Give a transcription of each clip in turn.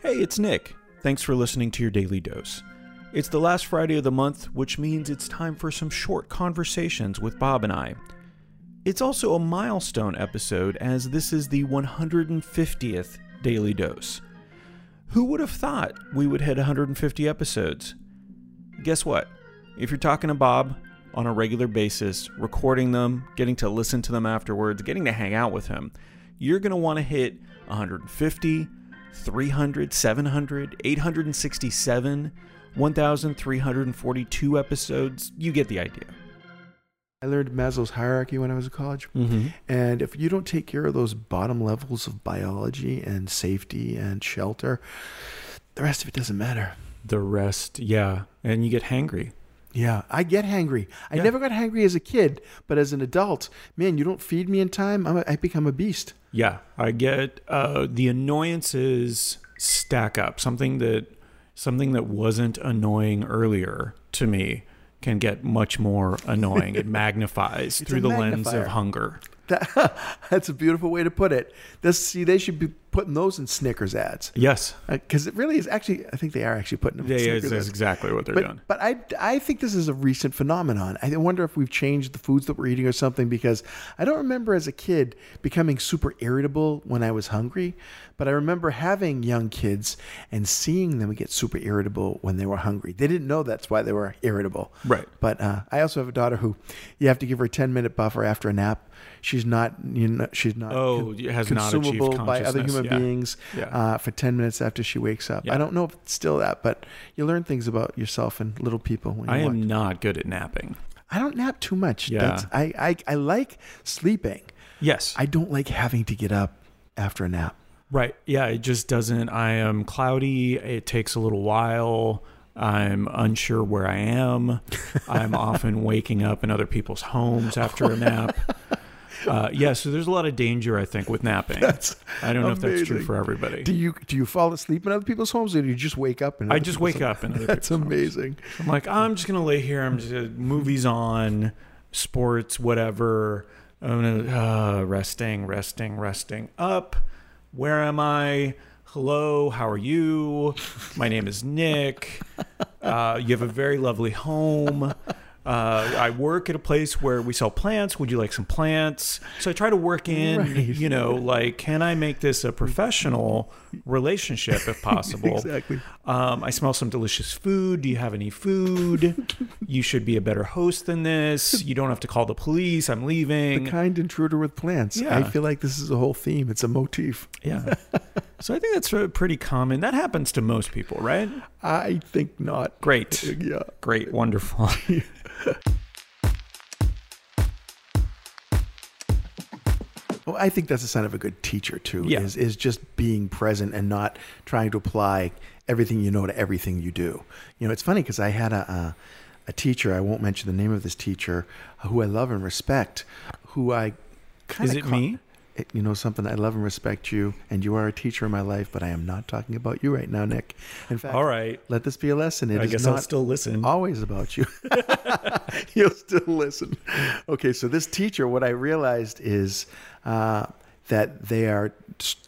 Hey, it's Nick. Thanks for listening to your daily dose. It's the last Friday of the month, which means it's time for some short conversations with Bob and I. It's also a milestone episode as this is the 150th daily dose. Who would have thought we would hit 150 episodes? Guess what? If you're talking to Bob on a regular basis, recording them, getting to listen to them afterwards, getting to hang out with him, you're going to want to hit 150, 300, 700, 867, 1,342 episodes. You get the idea. I learned Maslow's hierarchy when I was in college. Mm-hmm. And if you don't take care of those bottom levels of biology and safety and shelter, the rest of it doesn't matter. The rest, yeah. And you get hangry. Yeah, I get hangry. I Yeah. never got hangry as a kid, but as an adult, man, you don't feed me in time, I'm a, I become a beast. Yeah, I get uh, the annoyances stack up. Something that something that wasn't annoying earlier to me can get much more annoying. it magnifies through the lens of hunger. That, that's a beautiful way to put it. This, see, they should be putting those in Snickers ads Yes, because it really is actually. I think they are actually putting them. in yeah, yeah, that's ads. exactly what they're but, doing. But I, I think this is a recent phenomenon. I wonder if we've changed the foods that we're eating or something because I don't remember as a kid becoming super irritable when I was hungry, but I remember having young kids and seeing them get super irritable when they were hungry. They didn't know that's why they were irritable. Right. But uh, I also have a daughter who you have to give her a 10 minute buffer after a nap. She's not, you know, she's not Oh, has not achieved consumable by other consciousness, human yeah. beings Yeah. uh, for 10 minutes after she wakes up. Yeah. I don't know if it's still that, but you learn things about yourself and little people. When you I watch. am not good at napping. I don't nap too much. Yeah. That's, I, I, I like sleeping. Yes, I don't like having to get up after a nap. Right. Yeah, it just doesn't. I am cloudy. It takes a little while. I'm unsure where I am. I'm often waking up in other people's homes after a nap. Uh, yeah, so there's a lot of danger, I think, with napping. That's I don't know if that's true for everybody. Do you do you fall asleep in other people's homes, or do you just wake up? In I just wake homes? up in other That's people's homes. amazing. I'm like, I'm just gonna lay here. I'm just movies on, sports, whatever. I'm gonna uh, resting, resting, resting. Up. Where am I? Hello. How are you? My name is Nick. Uh, you have a very lovely home. Uh, I work at a place where we sell plants. Would you like some plants? So I try to work in, Right. you know, like, can I make this a professional relationship if possible? Exactly. Um, I smell some delicious food. Do you have any food? you should be a better host than this. You don't have to call the police. I'm leaving. The kind intruder with plants. Yeah. I feel like this is a whole theme. It's a motif. yeah. So I think that's pretty common. That happens to most people, right? I think not. Great. Yeah. Great. Wonderful. Well, I think that's a sign of a good teacher too. Yeah. Is is just being present and not trying to apply everything you know to everything you do. You know, it's funny because I had a, a a teacher. I won't mention the name of this teacher, who I love and respect. Who I kind Is of it me? You know something. I love and respect you, and you are a teacher in my life. But I am not talking about you right now, Nick. In fact, All right. let this be a lesson. It I is guess not I'll still listen. always about you. You'll still listen. Okay, so this teacher, what I realized is uh, that they are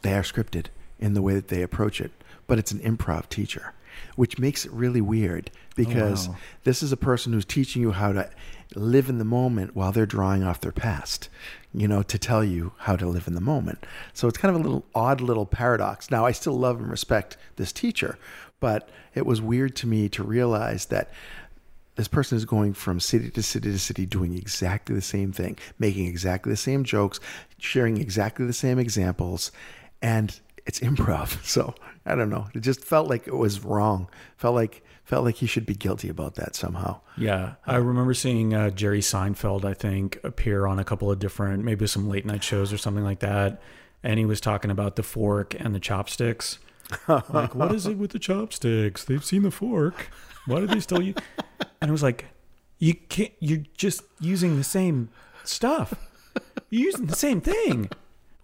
they are scripted in the way that they approach it, but it's an improv teacher, which makes it really weird because wow. this is a person who's teaching you how to live in the moment while they're drawing off their past. You know, to tell you how to live in the moment. So it's kind of a little odd little paradox. Now, I still love and respect this teacher, but it was weird to me to realize that this person is going from city to city to city doing exactly the same thing, making exactly the same jokes, sharing exactly the same examples, and it's improv. So I don't know. It just felt like it was wrong. Felt like felt like he should be guilty about that somehow. Yeah, I remember seeing uh, Jerry Seinfeld, I think, appear on a couple of different, maybe some late night shows or something like that. And he was talking about the fork and the chopsticks. like, what is it with the chopsticks? They've seen the fork. Why do they still use? And it was like, you can't. You're just using the same stuff. You're using the same thing.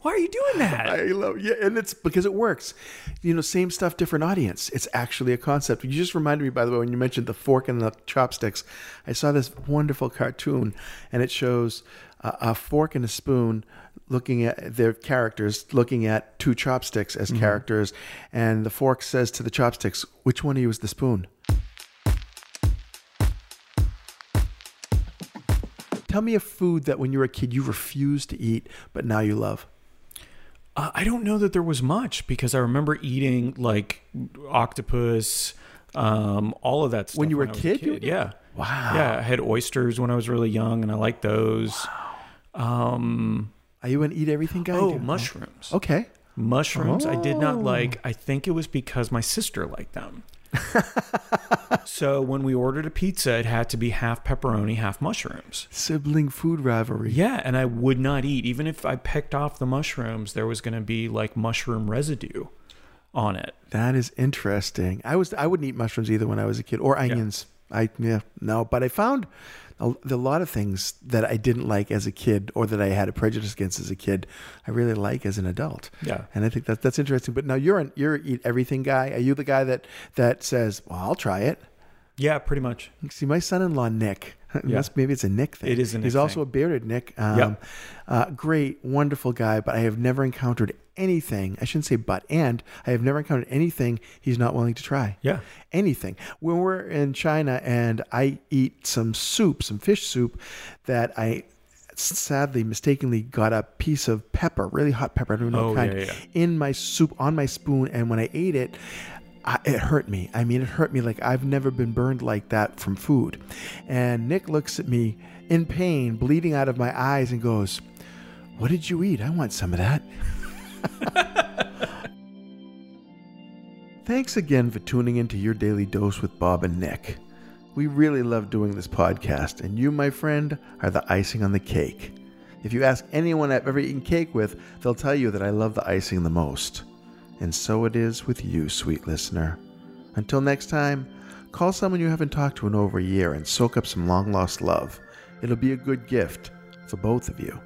Why are you doing that? I love yeah, and it's because it works. You know, same stuff, different audience. It's actually a concept. You just reminded me, by the way, when you mentioned the fork and the chopsticks. I saw this wonderful cartoon, and it shows a, a fork and a spoon looking at their characters, looking at two chopsticks as mm-hmm. characters, and the fork says to the chopsticks, "Which one of you is the spoon?" Tell me a food that when you were a kid you refused to eat, but now you love. Uh, I don't know that there was much because I remember eating like octopus, um, all of that stuff When you were a I was kid, would eat Yeah. Wow. Yeah. I had oysters when I was really young and I liked those. Um, Are you an eat everything guy? oh, mushrooms. Okay. Mushrooms I did not Oh. like. I think it was because my sister liked them. so when we ordered a pizza, it had to be half pepperoni, half mushrooms. Sibling food rivalry. Yeah, and I would not eat. Even if I picked off the mushrooms, there was going to be like mushroom residue on it. That is interesting. I was I wouldn't eat mushrooms either when I was a kid or onions. I yeah no, but I found a, a lot of things that I didn't like as a kid or that I had a prejudice against as a kid. I really like as an adult. Yeah. and I think that that's interesting. But now you're an you're an eat everything guy. Are you the guy that that says, "Well, I'll try it"? Yeah, pretty much. See, my son-in-law Nick. Yeah. maybe it's a Nick thing. It is a Nick He's also thing. a bearded Nick. Um, Yep. uh, great, wonderful guy. But I have never encountered anything. I shouldn't say but, and I have never encountered anything he's not willing to try. Yeah. Anything. When we're in China and I eat some soup, some fish soup, that I sadly mistakenly got a piece of pepper, really hot pepper, I don't know Oh, what kind, yeah, yeah. in my soup on my spoon, and when I ate it, I, it hurt me. I mean, it hurt me like I've never been burned like that from food. And Nick looks at me in pain, bleeding out of my eyes, and goes, "What did you eat? I want some of that." Thanks again for tuning into your daily dose with Bob and Nick. We really love doing this podcast, and you, my friend, are the icing on the cake. If you ask anyone I've ever eaten cake with, they'll tell you that I love the icing the most. And so it is with you, sweet listener. Until next time, call someone you haven't talked to in over a year and soak up some long lost love. It'll be a good gift for both of you.